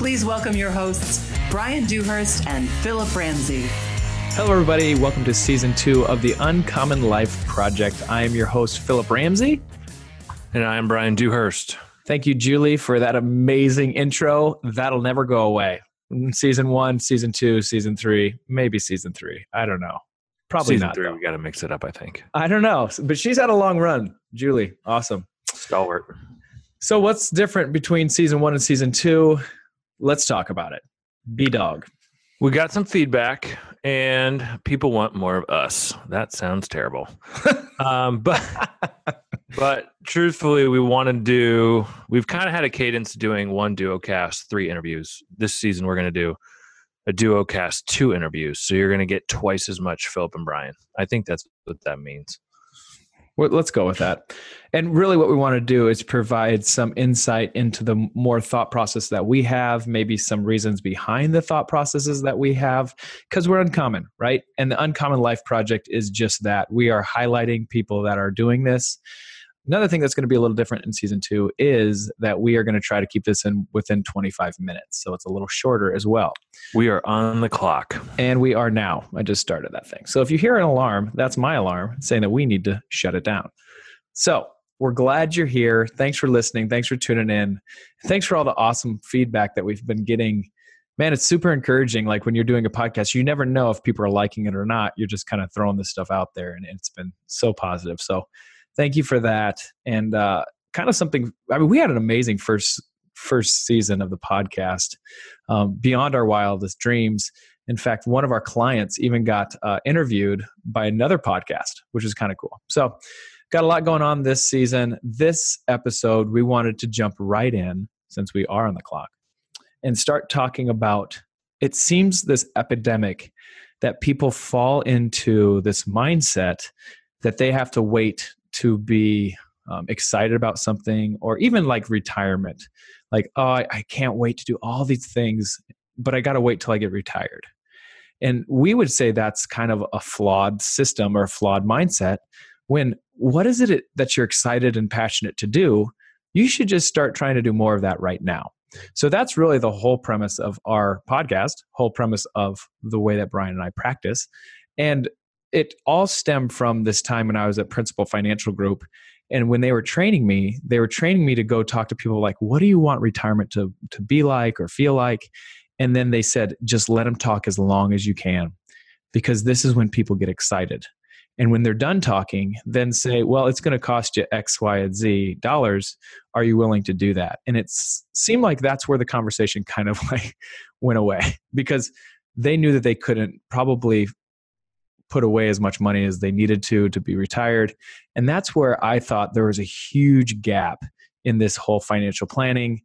Please welcome your hosts, Brian Dewhurst and Philip Ramsey. Hello, everybody. Welcome to season two of the Uncommon Life Project. I am your host, Philip Ramsey. And I am Brian Dewhurst. Thank you, Julie, for that amazing intro. That'll never go away. Season one, season two, season three, maybe season three. I don't know. Probably season not. three, though. we got to mix it up, I think. I don't know, but she's had a long run. Julie, awesome. Stalwart. So, what's different between season one and season two? Let's talk about it. B Dog. We got some feedback, and people want more of us. That sounds terrible. um, but but truthfully, we want to do. We've kind of had a cadence doing one duo cast, three interviews. This season, we're going to do a duo cast, two interviews. So you're going to get twice as much Philip and Brian. I think that's what that means. Let's go with that. And really, what we want to do is provide some insight into the more thought process that we have, maybe some reasons behind the thought processes that we have, because we're uncommon, right? And the Uncommon Life Project is just that. We are highlighting people that are doing this. Another thing that's going to be a little different in season two is that we are going to try to keep this in within 25 minutes. So it's a little shorter as well. We are on the clock. And we are now. I just started that thing. So if you hear an alarm, that's my alarm saying that we need to shut it down. So we're glad you're here. Thanks for listening. Thanks for tuning in. Thanks for all the awesome feedback that we've been getting. Man, it's super encouraging. Like when you're doing a podcast, you never know if people are liking it or not. You're just kind of throwing this stuff out there, and it's been so positive. So thank you for that. And uh, kind of something. I mean, we had an amazing first first season of the podcast, um, beyond our wildest dreams. In fact, one of our clients even got uh, interviewed by another podcast, which is kind of cool. So, got a lot going on this season. This episode, we wanted to jump right in since we are on the clock and start talking about. It seems this epidemic that people fall into this mindset that they have to wait to be um, excited about something or even like retirement. Like oh I, I can't wait to do all these things but i got to wait till i get retired. And we would say that's kind of a flawed system or a flawed mindset when what is it that you're excited and passionate to do? You should just start trying to do more of that right now. So that's really the whole premise of our podcast whole premise of the way that brian and i practice. And it all stemmed from this time when I was at Principal Financial Group. And when they were training me, they were training me to go talk to people like, what do you want retirement to, to be like or feel like? And then they said, just let them talk as long as you can, because this is when people get excited. And when they're done talking, then say, well, it's going to cost you X, Y, and Z dollars. Are you willing to do that? And it seemed like that's where the conversation kind of like went away because they knew that they couldn't probably put away as much money as they needed to to be retired. And that's where I thought there was a huge gap in this whole financial planning,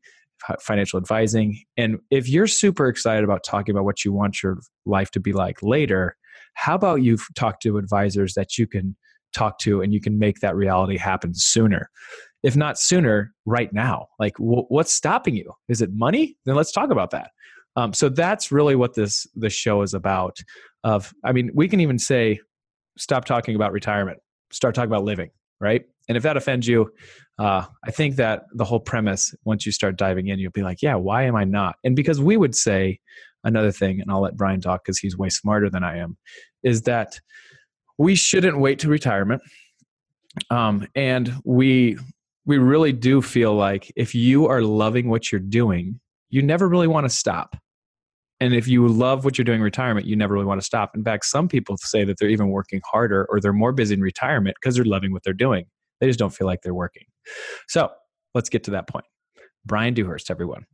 financial advising. And if you're super excited about talking about what you want your life to be like later, how about you talk to advisors that you can talk to and you can make that reality happen sooner? If not sooner, right now. Like, what's stopping you? Is it money? Then let's talk about that. Um, so that's really what this this show is about of i mean we can even say stop talking about retirement start talking about living right? And if that offends you uh, i think that the whole premise once you start diving in you'll be like yeah why am i not? And because we would say another thing and i'll let brian talk because he's way smarter than i am is that we shouldn't wait to retirement. Um, and we we really do feel like if you are loving what you're doing you never really want to stop and if you love what you're doing in retirement, you never really want to stop. In fact, some people say that they're even working harder or they're more busy in retirement because they're loving what they're doing. They just don't feel like they're working. So let's get to that point. Brian Dewhurst, everyone.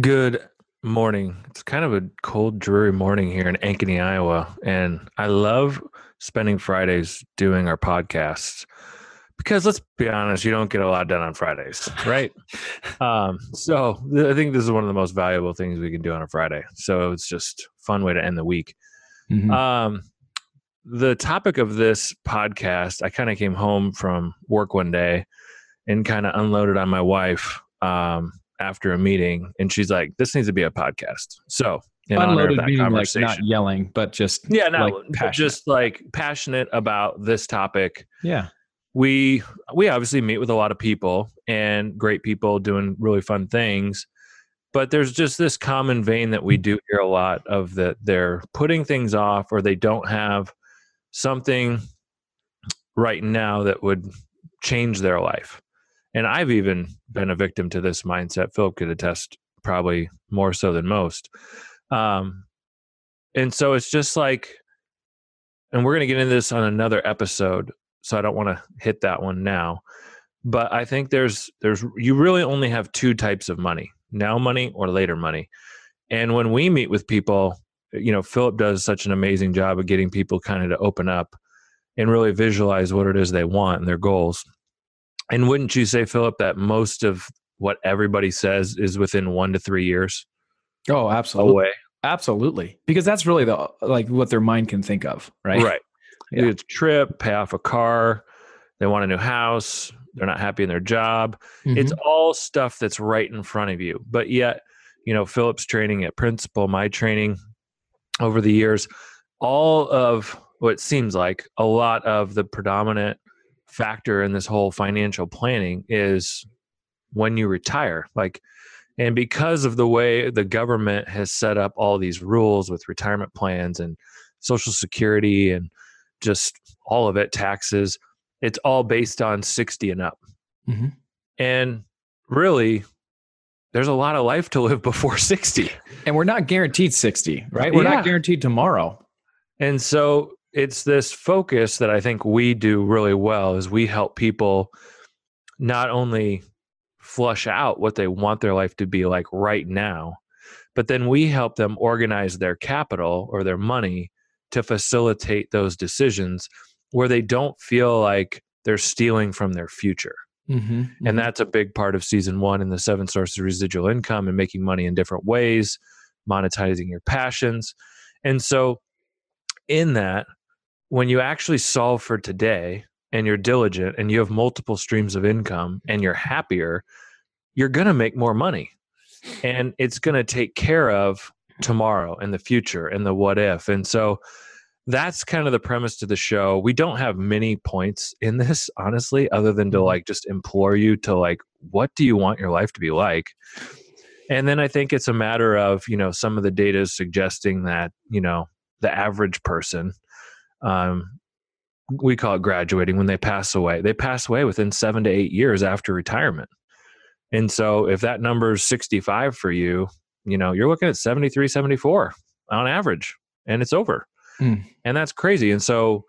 Good morning. It's kind of a cold, dreary morning here in Ankeny, Iowa. And I love spending Fridays doing our podcasts because let's be honest, you don't get a lot done on Fridays, right? um, so th- I think this is one of the most valuable things we can do on a Friday. So it's just fun way to end the week. Mhm. Um, the topic of this podcast, I kind of came home from work one day and kind of unloaded on my wife um, after a meeting, and she's like, "This needs to be a podcast." So, in honor of Unloaded that meaning like conversation, not yelling, but just yeah, no, like, passionate. just like passionate about this topic. yeah. We we obviously meet with a lot of people and great people doing really fun things, but there's just this common vein that we do hear a lot of that they're putting things off or they don't have something right now that would change their life. And I've even been a victim to this mindset. Philip could attest probably more so than most. Um, and so it's just like, and we're going to get into this on another episode. So I don't want to hit that one now. But I think there's, there's, you really only have two types of money now money or later money. And when we meet with people, you know, Philip does such an amazing job of getting people kind of to open up and really visualize what it is they want and their goals. And wouldn't you say, Philip, that most of what everybody says is within one to three years Oh, absolutely. away? Absolutely. Because that's really the like what their mind can think of, right? Right. Yeah. It's a trip, pay off a car, they want a new house, they're not happy in their job. It's Mhm. all stuff that's right in front of you. But yet, you know, Philip's training at Principal, my training over the years, all of what seems like a lot of the predominant factor in this whole financial planning is when you retire. Like, and because of the way the government has set up all these rules with retirement plans and social security and just all of it, taxes, it's all based on 60 and up. Mhm. And really, there's a lot of life to live before 60. and we're not guaranteed 60, right? We're Yeah. not guaranteed tomorrow. And so it's this focus that I think we do really well is we help people not only flush out what they want their life to be like right now, but then we help them organize their capital or their money to facilitate those decisions where they don't feel like they're stealing from their future. Mm-hmm. And that's a big part of season one in the seven sources of residual income and making money in different ways, monetizing your passions. And so, in that, when you actually solve for today and you're diligent and you have multiple streams of income and you're happier, you're going to make more money. And it's going to take care of tomorrow and the future and the what if. And so, that's kind of the premise to the show. We don't have many points in this, honestly, other than to Mhm. like just implore you to like, what do you want your life to be like? And then I think it's a matter of, you know, some of the data is suggesting that, you know, the average person, um, we call it graduating when they pass away, they pass away within seven to eight years after retirement. And so if that number is 65 for you, you know, you're looking at 73, 74 on average, and it's over. Mm. And that's crazy. And so,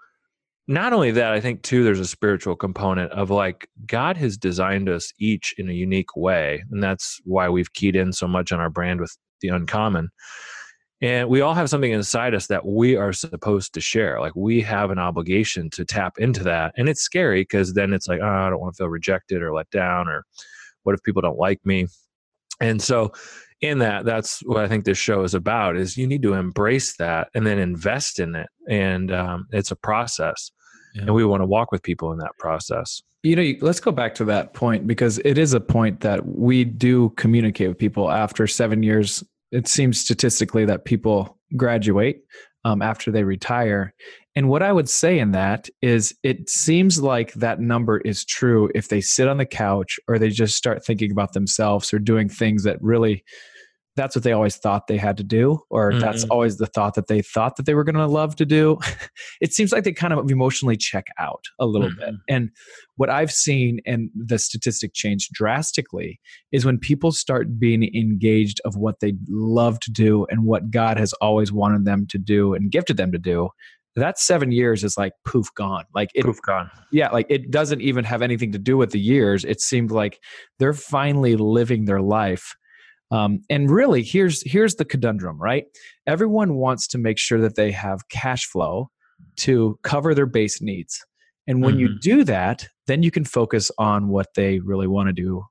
not only that, I think too, there's a spiritual component of like God has designed us each in a unique way. And that's why we've keyed in so much on our brand with the uncommon. And we all have something inside us that we are supposed to share. Like we have an obligation to tap into that. And it's scary because then it's like, oh, I don't want to feel rejected or let down, or what if people don't like me? And so, in that, that's what I think this show is about: is you need to embrace that and then invest in it. And um, it's a process, Yeah. and we want to walk with people in that process. You know, let's go back to that point because it is a point that we do communicate with people after seven years. It seems statistically that people graduate um, after they retire. And what I would say in that is it seems like that number is true if they sit on the couch or they just start thinking about themselves or doing things that really that's what they always thought they had to do or that's Mhm. always the thought that they thought that they were going to love to do it seems like they kind of emotionally check out a little bit Mhm. and what i've seen and the statistic changed drastically is when people start being engaged of what they love to do and what god has always wanted them to do and gifted them to do that seven years is like poof gone. Like it Poof, gone. yeah like it doesn't even have anything to do with the years. It seemed like they're finally living their life. Um, and really here's here's the conundrum right? Everyone wants to make sure that they have cash flow to cover their base needs. And when you Mhm. do that then you can focus on what they really want to do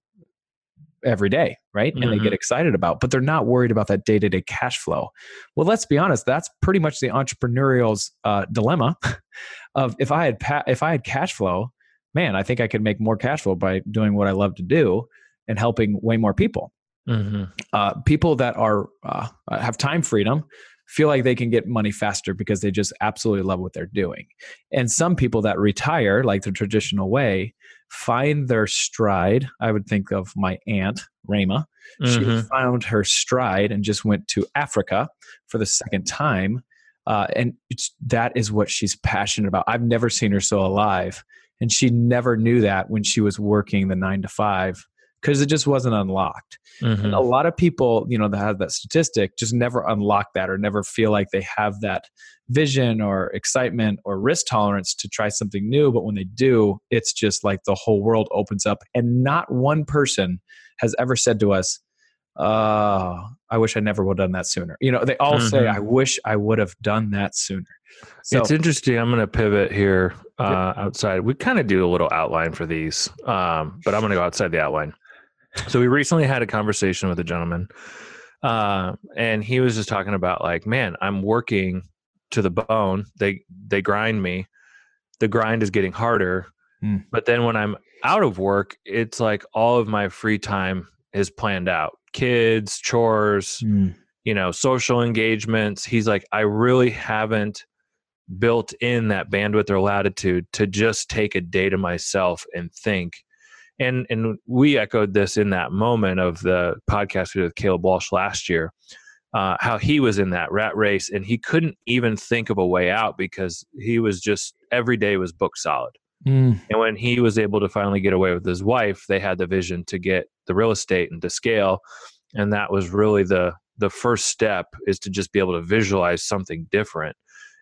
every day, right? And they get Mhm. excited about, but they're not worried about that day to day cash flow. Well, let's be honest, that's pretty much the entrepreneurial's uh, dilemma of if I had pa- if I had cash flow, man, I think I could make more cash flow by doing what I love to do and helping way more people. Mhm. Uh, people that are uh, have time freedom feel like they can get money faster because they just absolutely love what they're doing. And some people that retire, like the traditional way, find their stride. I would think of my aunt, Rama. She Mhm. found her stride and just went to Africa for the second time. Uh, and it's, that is what she's passionate about. I've never seen her so alive. And she never knew that when she was working the nine to five because it just wasn't unlocked. Mhm. And a lot of people, you know, that have that statistic just never unlock that or never feel like they have that vision or excitement or risk tolerance to try something new. But when they do, it's just like the whole world opens up. And not one person has ever said to us, uh, I wish I never would have done that sooner. You know, they all say, Mhm. I wish I would have done that sooner. So, it's interesting. I'm going to pivot here uh, outside. We kind of do a little outline for these, um, but I'm going to go outside the outline. So we recently had a conversation with a gentleman, uh, and he was just talking about like, man, I'm working to the bone. They they grind me. The grind is getting harder. Hmm. But then when I'm out of work, it's like all of my free time is planned out. Kids, chores, Mm, you know, social engagements. He's like, I really haven't built in that bandwidth or latitude to just take a day to myself and think. And and we echoed this in that moment of the podcast we did with Caleb Walsh last year, uh, how he was in that rat race and he couldn't even think of a way out because he was just every day was book solid. mm, And when he was able to finally get away with his wife, they had the vision to get the real estate and to scale. And that was really the the first step is to just be able to visualize something different.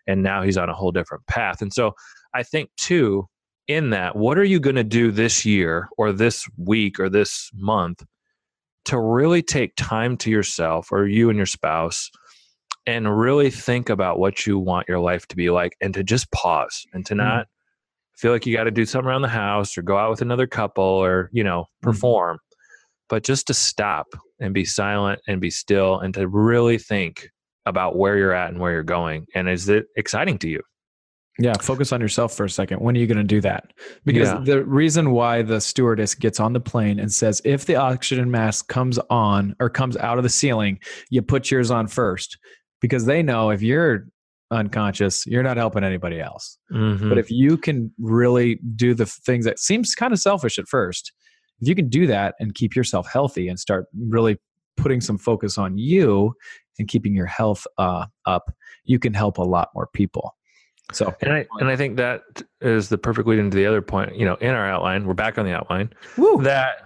And now he's on a whole different path. And so I think too, in that, what are you going to do this year or this week or this month to really take time to yourself or you and your spouse and really think about what you want your life to be like and to just pause and to Mm. not feel like you got to do something around the house or go out with another couple or you know perform but just to stop and be silent and be still and to really think about where you're at and where you're going and is it exciting to you Yeah, focus on yourself for a second. When are you going to do that? Because Yeah. the reason why the stewardess gets on the plane and says, if the oxygen mask comes on or comes out of the ceiling, you put yours on first. Because they know if you're unconscious, you're not helping anybody else. mm-hmm. But if you can really do the things that seems kind of selfish at first, if you can do that and keep yourself healthy and start really putting some focus on you and keeping your health uh, up, you can help a lot more people. So, and I and I think that is the perfect lead into the other point. You know, in our outline, we're back on the outline. woo, that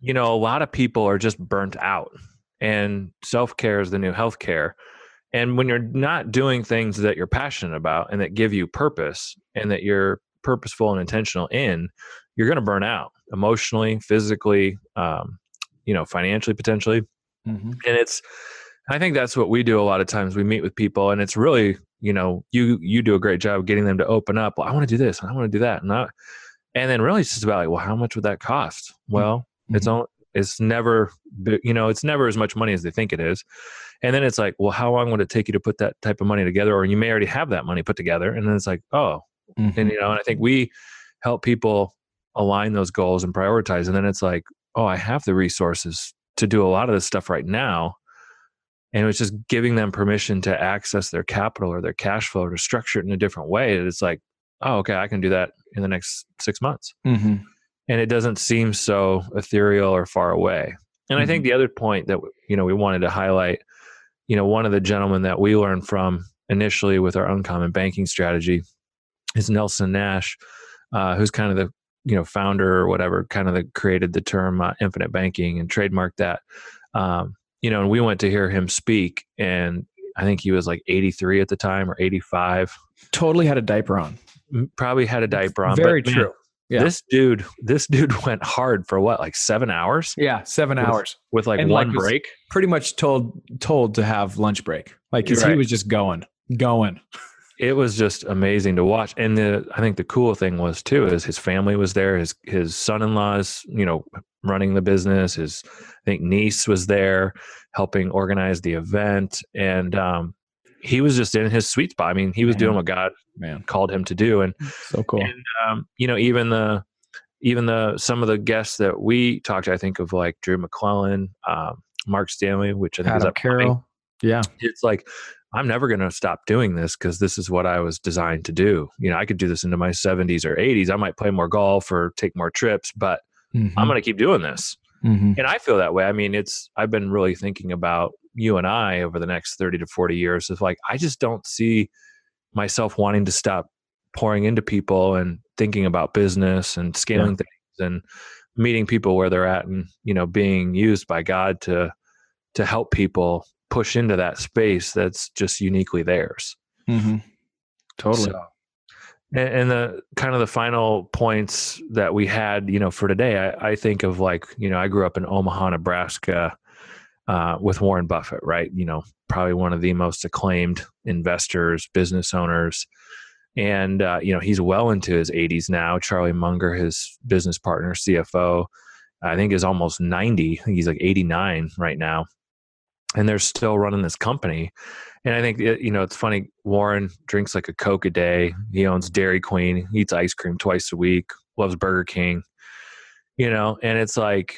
you know a lot of people are just burnt out and self-care is the new healthcare and when you're not doing things that you're passionate about and that give you purpose and that you're purposeful and intentional in you're going to burn out emotionally physically um, you know financially potentially Mhm. and it's i think that's what we do a lot of times. We meet with people and it's really you know you you do a great job of getting them to open up well i want to do this and i want to do that and I, and then really it's just about like well how much would that cost? Well it's Mhm. on it's never you know it's never as much money as they think it is. And then it's like well how long would it take you to put that type of money together? Or you may already have that money put together. And then it's like oh Mhm. and you know and i think we help people align those goals and prioritize and then it's like oh i have the resources to do a lot of this stuff right now and it's just giving them permission to access their capital or their cash flow to structure it in a different way it's like oh okay i can do that in the next six months. Mhm. and it doesn't seem so ethereal or far away. And i think the other point that you know we wanted to highlight you know one of the gentlemen that we learned from initially with our uncommon banking strategy is nelson nash uh, who's kind of the you know founder or whatever kind of the, created the term uh, infinite banking and trademarked that. Um, you know and we went to hear him speak and i think he was like 83 at the time or 85 totally had a diaper on. Probably had a diaper on Very but man, true. Yeah. this dude this dude went hard for what like seven hours Yeah, seven With- hours. with like And, one like, break Pretty much told told to have lunch break, like because he was just going, going. It was just amazing to watch. And the I think the cool thing was too is his family was there. His his son in law's you know running the business. His I think niece was there helping organize the event, and um, he was just in his sweet spot. I mean, he was Man. doing what God Man, called him to do, and so cool. and um, you know even the even the some of the guests that we talked to, I think of like Drew McClellan, um, Mark Stanley, which I think is Adam upcoming. Carroll. Yeah. It's like I'm never going to stop doing this because this is what I was designed to do. You know, I could do this into my 70s or 80s. I might play more golf or take more trips, but Mhm. I'm going to keep doing this. Mhm. And I feel that way. I mean, it's I've been really thinking about you and I over the next 30 to 40 years. It's like I just don't see myself wanting to stop pouring into people and thinking about business and scaling things and meeting people where they're at and you know being used by God to to help people push into that space that's just uniquely theirs. Mhm. Totally. So- and, and the kind of the final points that we had, you know, for today, I, I think of like, you know, I grew up in Omaha, Nebraska, uh, with Warren Buffett, right? You know, probably one of the most acclaimed investors, business owners, and uh, you know, he's well into his 80s now. Charlie Munger, his business partner, CFO, I think is almost 90. I think he's like 89 right now, and they're still running this company. And I think it- you know it's funny. Warren drinks like a Coke a day. Mm-hmm. He owns Dairy Queen. Eats ice cream twice a week. Loves Burger King. You know, and it's like,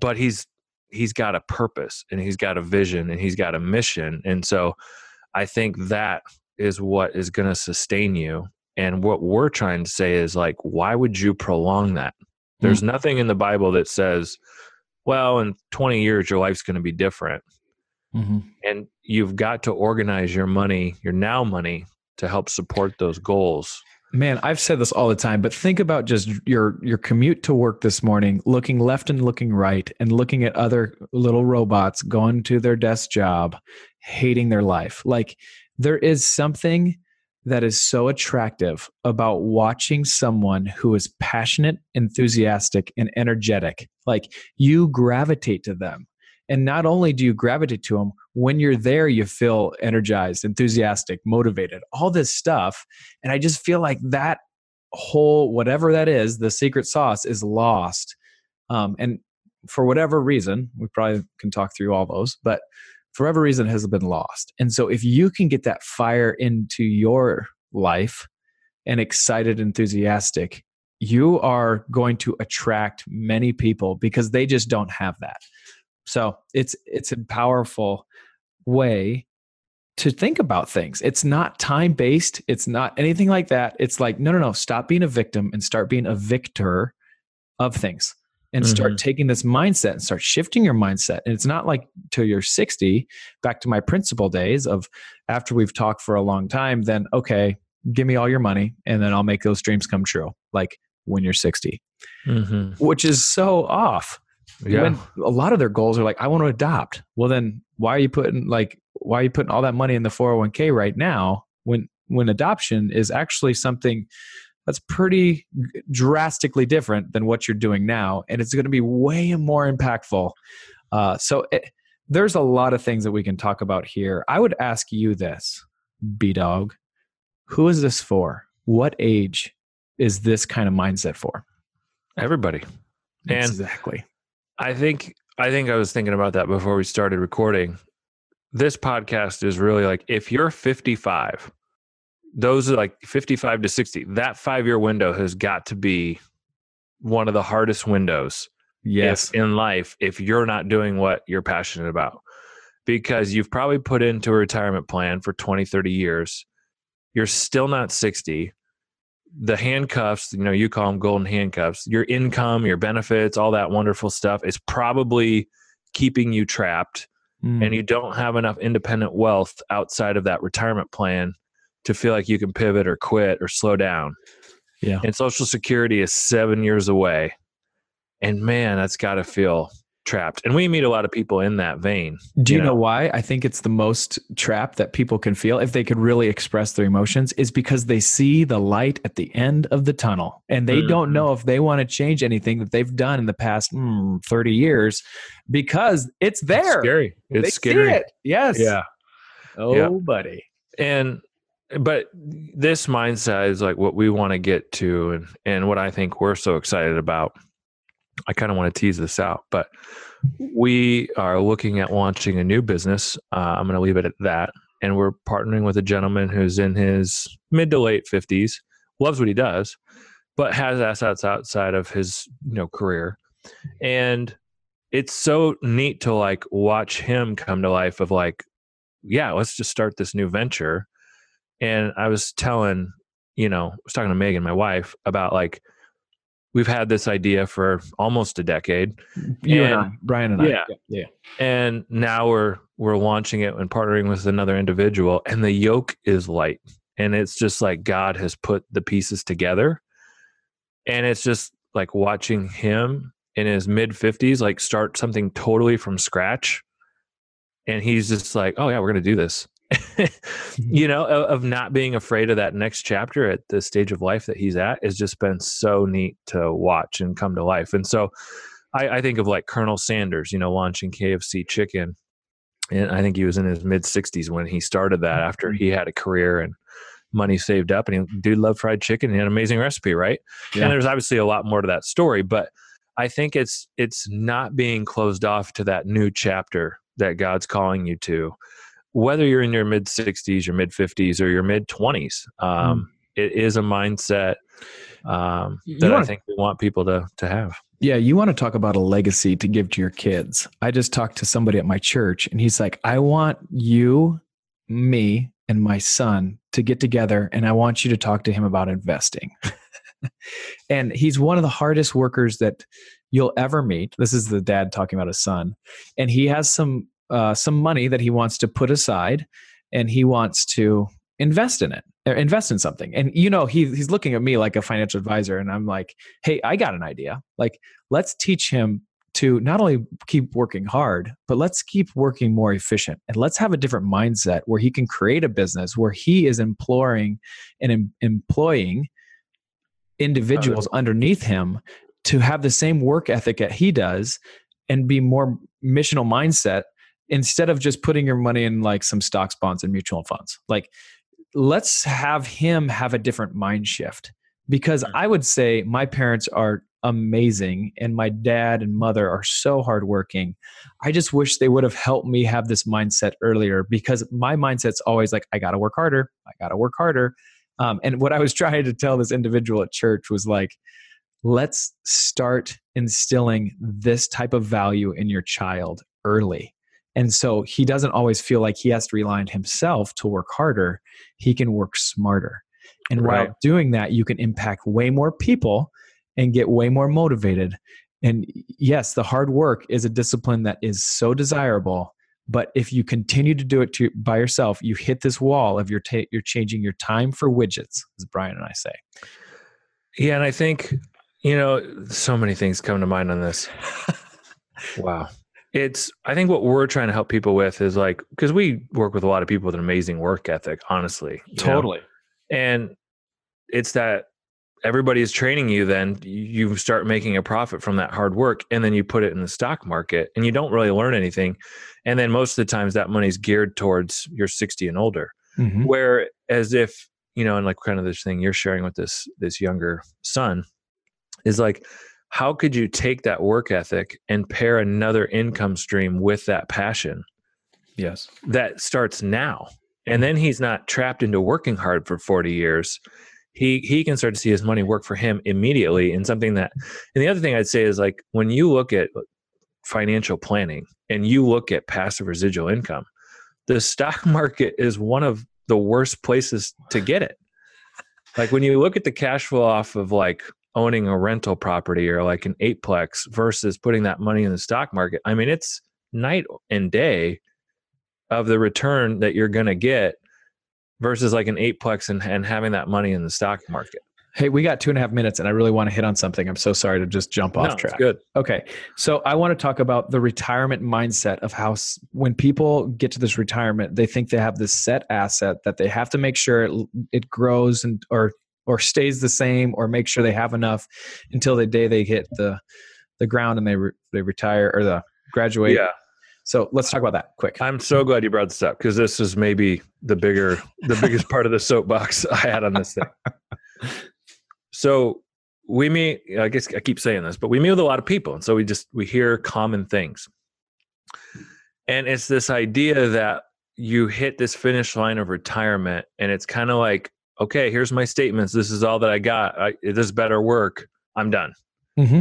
but he's he's got a purpose and he's got a vision and he's got a mission. And so, I think that is what is going to sustain you. And what we're trying to say is like, why would you prolong that? There's mm-hmm. nothing in the Bible that says, well, in 20 years your life's going to be different Mhm. and you've got to organize your money, your now money, to help support those goals. Man, I've said this all the time, but think about just your your commute to work this morning, looking left and looking right, and looking at other little robots going to their desk job, hating their life. Like there is something that is so attractive about watching someone who is passionate, enthusiastic, and energetic. Like you gravitate to them. And not only do you gravitate to them, when you're there, you feel energized, enthusiastic, motivated, all this stuff. And I just feel like that whole, whatever that is, the secret sauce is lost. Um, and for whatever reason, we probably can talk through all those, but for whatever reason, it has been lost. And so if you can get that fire into your life and excited, enthusiastic, you are going to attract many people because they just don't have that. So it's it's a powerful way to think about things. It's not time based. It's not anything like that. It's like no, no, no. Stop being a victim and start being a victor of things, and start taking this mindset and start shifting your mindset. And it's not like till you're 60. Back to my principal days of after we've talked for a long time. Then okay, give me all your money, and then I'll make those dreams come true. Like when you're 60, Mm-hmm. which is so off Yeah. when a lot of their goals are like i want to adopt. Well then why are you putting like why are you putting all that money in the 401k right now when when adoption is actually something that's pretty drastically different than what you're doing now and it's going to be way more impactful. Uh, so it, there's a lot of things that we can talk about here. I would ask you this b dog who is this for? What age is this kind of mindset for? Everybody. And- exactly I think I think I was thinking about that before we started recording. This podcast is really like if you're 55, those are like 55 to 60. That 5-year window has got to be one of the hardest windows yes in life if you're not doing what you're passionate about. Because you've probably put into a retirement plan for 20, 30 years. You're still not 60 the handcuffs, you know, you call them golden handcuffs, your income, your benefits, all that wonderful stuff is probably keeping you trapped Mm. and you don't have enough independent wealth outside of that retirement plan to feel like you can pivot or quit or slow down. Yeah. And social security is 7 years away. And man, that's got to feel trapped. And we meet a lot of people in that vein. Do you, you know? know. why? I think it's the most trap that people can feel if they could really express their emotions is because they see the light at the end of the tunnel and they don't Mhm. know if they want to change anything that they've done in the past mm, 30 years because it's there. It's scary. It's They scary. See it. Yes. Yeah. Oh, Yeah. buddy. and but this mindset is like what we want to get to and and what I think we're so excited about. I kind of want to tease this out, but we are looking at launching a new business. Uh, I'm going to leave it at that. And we're partnering with a gentleman who's in his mid to late 50s, loves what he does, but has assets outside of his you know career. And it's so neat to like watch him come to life of like, yeah, let's just start this new venture and I was telling, you know, I was talking to Megan, my wife, about like we've had this idea for almost a decade. You and, and I, Brian and yeah, I. Yeah. And now we're we're launching it and partnering with another individual and the yoke is light. And it's just like God has put the pieces together. And it's just like watching him in his mid 50s like start something totally from scratch. And he's just like, "Oh yeah, we're going to do this." You know, of, of, not being afraid of that next chapter at the stage of life that he's at has just been so neat to watch and come to life. And so I, I think of like Colonel Sanders, you know, launching KFC chicken. And I think he was in his mid 60s when he started that after mm-hmm. he had a career and money saved up. And he dude loved fried chicken. He had an amazing recipe, right? Yeah. And there's obviously a lot more to that story, but I think it's it's not being closed off to that new chapter that God's calling you to whether you're in your mid 60s, your mid 50s, or your mid 20s, um, mm. it is a mindset um, that wanna, I think we want people to to have. Yeah, you want to talk about a legacy to give to your kids. I just talked to somebody at my church, and he's like, "I want you, me, and my son to get together, and I want you to talk to him about investing." and he's one of the hardest workers that you'll ever meet. This is the dad talking about his son, and he has some uh, some money that he wants to put aside and he wants to invest in it invest in something. And you know he, he's looking at me like a financial advisor and i'm like hey i got an idea. Like let's teach him to not only keep working hard but let's keep working more efficient and let's have a different mindset where he can create a business where he is employing and em- employing individuals underneath him to have the same work ethic that he does and be more missional mindset instead of just putting your money in like some stocks, bonds, and mutual funds. Like, let's have him have a different mind shift because mm. I would say my parents are amazing and my dad and mother are so hardworking. I just wish they would have helped me have this mindset earlier because my mindset's always like, I got to work harder. I got to work harder. Um, and what I was trying to tell this individual at church was like, let's start instilling this type of value in your child early and so he doesn't always feel like he has to rely on himself to work harder. He can work smarter. And right. while doing that, you can impact way more people and get way more motivated. And yes, the hard work is a discipline that is so desirable. But if you continue to do it to, by yourself, you hit this wall of your ta- you're changing your time for widgets, as Brian and I say. Yeah, and I think you know so many things come to mind on this. wow it's i think what we're trying to help people with is like because we work with a lot of people with an amazing work ethic honestly totally know? and it's that everybody is training you then you start making a profit from that hard work and then you put it in the stock market and you don't really learn anything and then most of the times that money's geared towards your 60 and older mm-hmm. where as if you know and like kind of this thing you're sharing with this this younger son is like how could you take that work ethic and pair another income stream with that passion? Yes. That starts now. And then he's not trapped into working hard for 40 years. He he can start to see his money work for him immediately in something that and the other thing I'd say is like when you look at financial planning and you look at passive residual income, the stock market is one of the worst places to get it. Like when you look at the cash flow off of like owning a rental property or like an eightplex versus putting that money in the stock market. I mean, it's night and day of the return that you're going to get versus like an eightplex and, and having that money in the stock market. Hey, we got two and a half minutes, and I really want to hit on something. I'm so sorry to just jump off no, track. Good. Okay, so I want to talk about the retirement mindset of how when people get to this retirement, they think they have this set asset that they have to make sure it, it grows and or or stays the same or make sure they have enough until the day they hit the the ground and they re, they retire or the graduate. Yeah. So let's talk about that quick. I'm so glad you brought this up because this is maybe the bigger, the biggest part of the soapbox I had on this thing. So we meet, I guess I keep saying this, but we meet with a lot of people. And so we just, we hear common things. And it's this idea that you hit this finish line of retirement and it's kind of like, okay, here's my statements. This is all that I got. I, this better work. I'm done. Mm-hmm.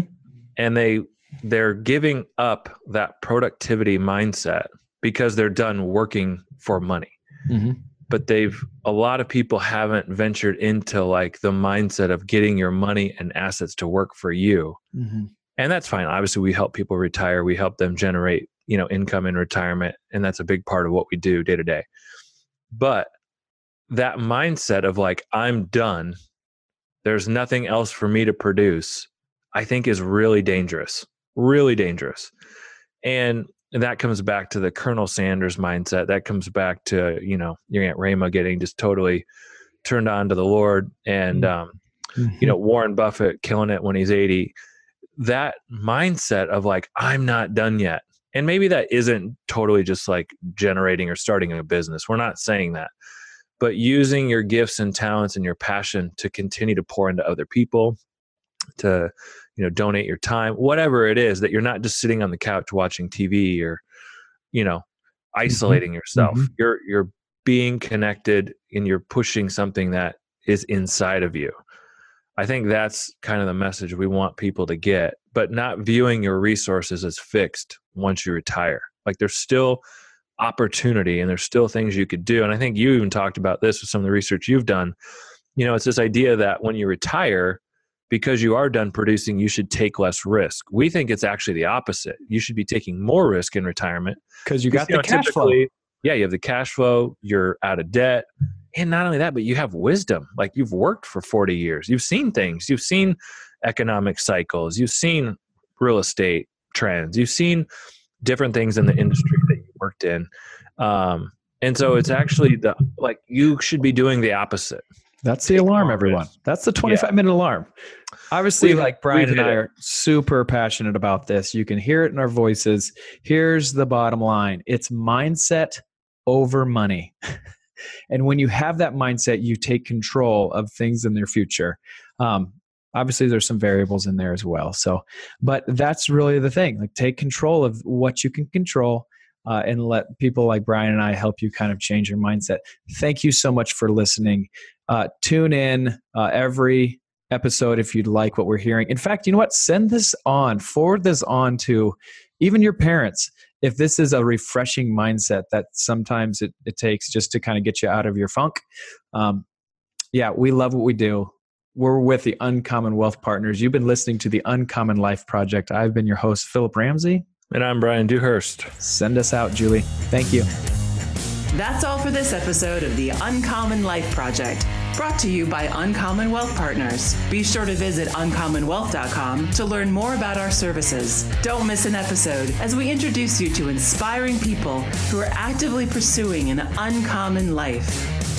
And they, they're giving up that productivity mindset because they're done working for money. Mm-hmm. But they've, a lot of people haven't ventured into like the mindset of getting your money and assets to work for you. Mm-hmm. And that's fine. Obviously, we help people retire, we help them generate you know income in retirement and that's a big part of what we do day to day but that mindset of like i'm done. There's nothing else for me to produce i think is really dangerous really dangerous. And that comes back to the colonel sanders mindset that comes back to you know your aunt rama getting just totally turned on to the lord and um, you know warren buffett killing it when he's 80 that mindset of like i'm not done yet and maybe that isn't totally just like generating or starting a business. We're not saying that but using your gifts and talents and your passion to continue to pour into other people to you know donate your time whatever it is that you're not just sitting on the couch watching tv or you know isolating mm-hmm. yourself mm-hmm. you're you're being connected and you're pushing something that is inside of you i think that's kind of the message we want people to get but not viewing your resources as fixed once you retire. Like there's still opportunity and there's still things you could do. And I think you even talked about this with some of the research you've done. You know, it's this idea that when you retire, because you are done producing, you should take less risk. We think it's actually the opposite. You should be taking more risk in retirement because you got you the know, cash flow. Yeah, you have the cash flow, you're out of debt. And not only that, but you have wisdom. Like you've worked for 40 years, you've seen things, you've seen economic cycles, you've seen real estate, trends. You've seen different things in the industry worked in. Um, and so it's actually the like you should be doing the opposite. That's the alarm, everyone. That's the 25 yeah. minute alarm. Obviously, we've, like Brian and I are super passionate about this. You can hear it in our voices. Here's the bottom line it's mindset over money. and when you have that mindset, you take control of things in their future. Um, obviously there's some variables in there as well so but that's really the thing like take control of what you can control uh, and let people like brian and i help you kind of change your mindset thank you so much for listening uh, tune in uh, every episode if you'd like what we're hearing in fact you know what send this on forward this on to even your parents if this is a refreshing mindset that sometimes it, it takes just to kind of get you out of your funk um, yeah we love what we do we're with the Uncommon Wealth Partners. You've been listening to the Uncommon Life Project. I've been your host, Philip Ramsey. And I'm Brian Dewhurst. Send us out, Julie. Thank you. That's all for this episode of the Uncommon Life Project, brought to you by Uncommon Wealth Partners. Be sure to visit uncommonwealth.com to learn more about our services. Don't miss an episode as we introduce you to inspiring people who are actively pursuing an uncommon life.